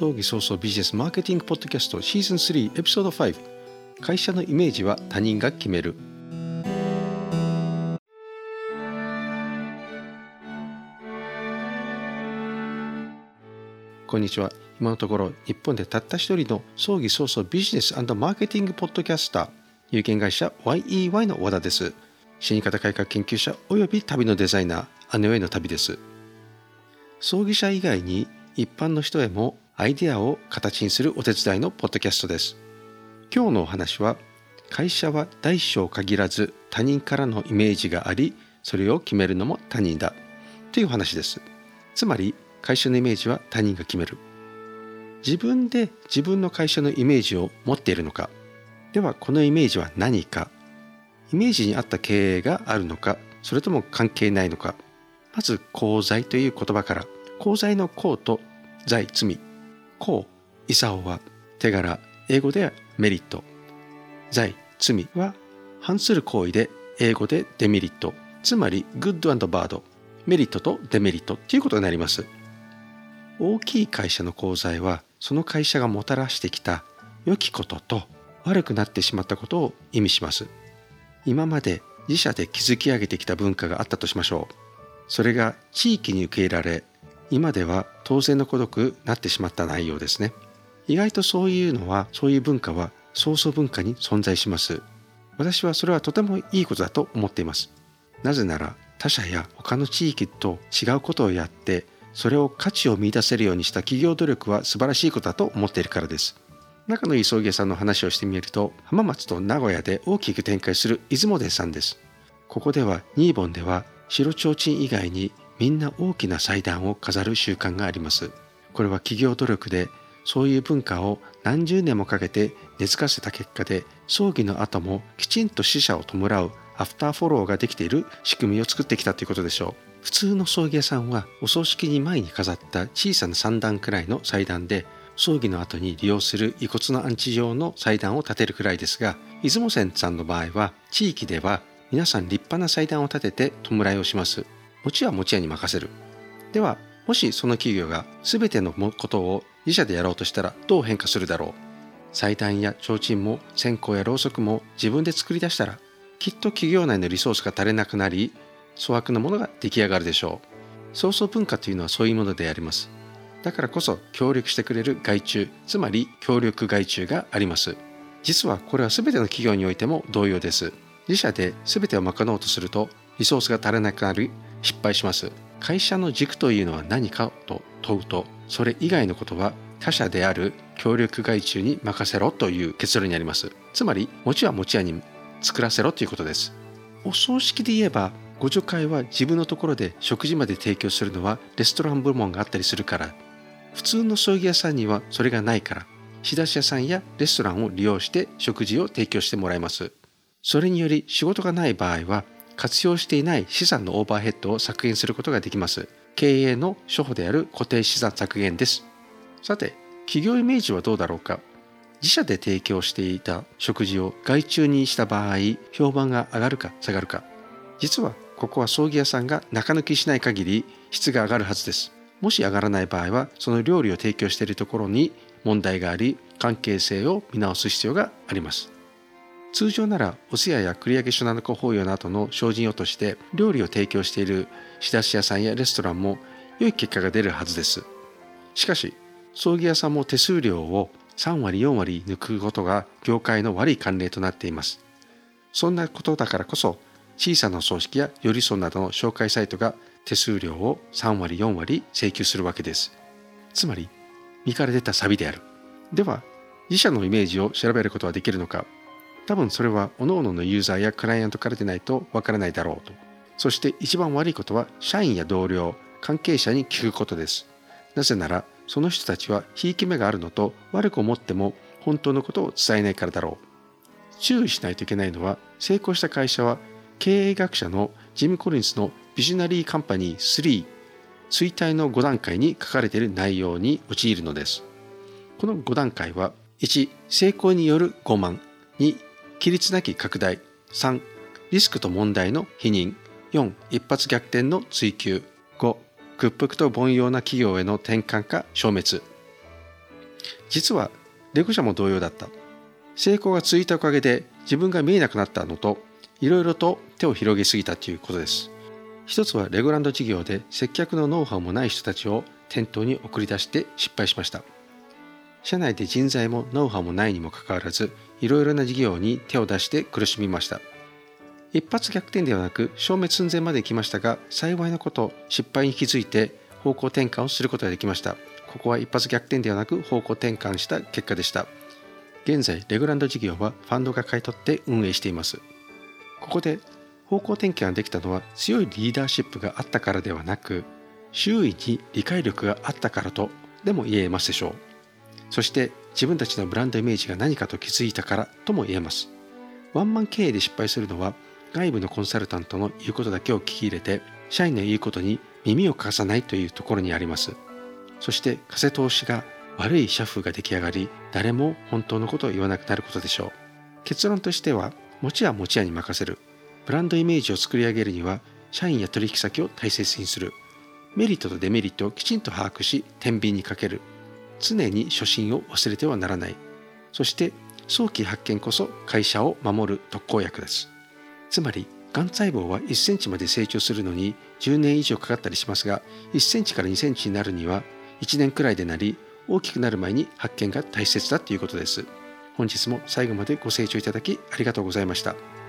葬儀早々ビジネスマーケティングポッドキャストシーズン3エピソード5会社のイメージは他人が決める。こんにちは。今のところ日本でたった一人の葬儀早々ビジネスマーケティングポッドキャスター有限会社 YEY の和田です。死に方改革研究者および旅のデザイナー姉への旅です。葬儀者以外に一般の人へもアイデアを形にするお手伝いのポッドキャストです。今日のお話は会社は大小限らず他人からのイメージがありそれを決めるのも他人だ。という話です。つまり会社のイメージは他人が決める。自分で自分の会社のイメージを持っているのか。ではこのイメージは何か。イメージに合った経営があるのか。それとも関係ないのか。まず功罪という言葉から。功罪の功と罪罪。功功は手柄英語でメリット。罪罪は反する行為で英語でデメリット。つまりグッドバードメリットとデメリットということになります。大きい会社の功罪はその会社がもたらしてきた良きことと悪くなってしまったことを意味します。今まで自社で築き上げてきた文化があったとしましょう。それが地域に受け入れられ今では当然の孤独なってしまった内容ですね。意外とそういうのはそういう文化は創造文化に存在します。私はそれはとてもいいことだと思っています。なぜなら他社や他の地域と違うことをやってそれを価値を見出せるようにした企業努力は素晴らしいことだと思っているからです。仲のいい葬儀さんの話をしてみると浜松と名古屋で大きく展開する出雲殿さんです。ここではニーボンでは白提灯以外にみんな大きな祭壇を飾る習慣があります。これは企業努力でそういう文化を何十年もかけて根付かせた結果で葬儀の後もきちんと死者を弔うアフターフォローができている仕組みを作ってきたということでしょう。普通の葬儀屋さんはお葬式に前に飾った小さな3段くらいの祭壇で葬儀の後に利用する遺骨の安置用の祭壇を建てるくらいですが出雲線さんの場合は地域では皆さん立派な祭壇を建てて弔いをします。餅は餅屋に任せる。ではもしその企業が全てのことを自社でやろうとしたらどう変化するだろう。祭壇や提灯も線香やろうそくも自分で作り出したらきっと企業内のリソースが足りなくなり粗悪なものが出来上がるでしょう。創造文化というのはそういうものであります。だからこそ協力してくれる外注つまり協力外注があります。実はこれは全ての企業においても同様です。自社で全てを賄おうとするとリソースが足らなくなり失敗します。会社の軸というのは何かと問うとそれ以外のことは他社である協力外注に任せろという結論になります。つまり餅は餅屋に作らせろということです。お葬式で言えばご助会は自分のところで食事まで提供するのはレストラン部門があったりするから。普通の葬儀屋さんにはそれがないから。仕出し屋さんやレストランを利用して食事を提供してもらいます。それにより仕事がない場合は活用していない資産のオーバーヘッドを削減することができます。経営の処方である固定資産削減です。さて企業イメージはどうだろうか？自社で提供していた食事を外注にした場合評判が上がるか下がるか。実はここは葬儀屋さんが中抜きしない限り質が上がるはずです。もし上がらない場合はその料理を提供しているところに問題があり関係性を見直す必要があります。通常ならお通夜や繰り上げ書7個法要などの精進用として料理を提供している仕出し屋さんやレストランも良い結果が出るはずです。しかし葬儀屋さんも手数料を3割4割抜くことが業界の悪い慣例となっています。そんなことだからこそ小さな葬式や寄り添うなどの紹介サイトが手数料を3割4割請求するわけです。つまり身から出たサビである。では自社のイメージを調べることはできるのか。多分それは各々のユーザーやクライアントからでないとわからないだろうと。そして一番悪いことは社員や同僚関係者に聞くことです。なぜならその人たちはひいき目があるのと悪く思っても本当のことを伝えないからだろう。注意しないといけないのは成功した会社は経営学者のジム・コリンスのビジョナリーカンパニー3衰退の5段階に書かれている内容に陥るのです。この5段階は1成功による傲慢。2規律なき拡大。3リスクと問題の否認。4一発逆転の追求。5屈服と凡庸な企業への転換か消滅。実はレゴ社も同様だった。成功が続いたおかげで自分が見えなくなったのといろいろと手を広げすぎたということです。一つはレゴランド事業で接客のノウハウもない人たちを店頭に送り出して失敗しました。社内で人材もノウハウもないにもかかわらずいろいろな事業に手を出して苦しみました。一発逆転ではなく消滅寸前まで来ましたが幸いなこと失敗に気づいて方向転換をすることができました。ここは一発逆転ではなく方向転換した結果でした。現在レグランド事業はファンドが買い取って運営しています。ここで方向転換ができたのは強いリーダーシップがあったからではなく周囲に理解力があったからとでも言えますでしょう。そして自分たちのブランドイメージが何かと気づいたからとも言えます。ワンマン経営で失敗するのは外部のコンサルタントの言うことだけを聞き入れて社員の言うことに耳を貸さないというところにあります。そして風通しが悪い社風が出来上がり誰も本当のことを言わなくなることでしょう。結論としては持ちは持ち屋に任せる。ブランドイメージを作り上げるには社員や取引先を大切にする。メリットとデメリットをきちんと把握し天秤にかける。常に初心を忘れてはならない。そして早期発見こそ会社を守る特効薬です。つまりがん細胞は1センチまで成長するのに10年以上かかったりしますが1センチから2センチになるには1年くらいでなり大きくなる前に発見が大切だということです。本日も最後までご清聴いただきありがとうございました。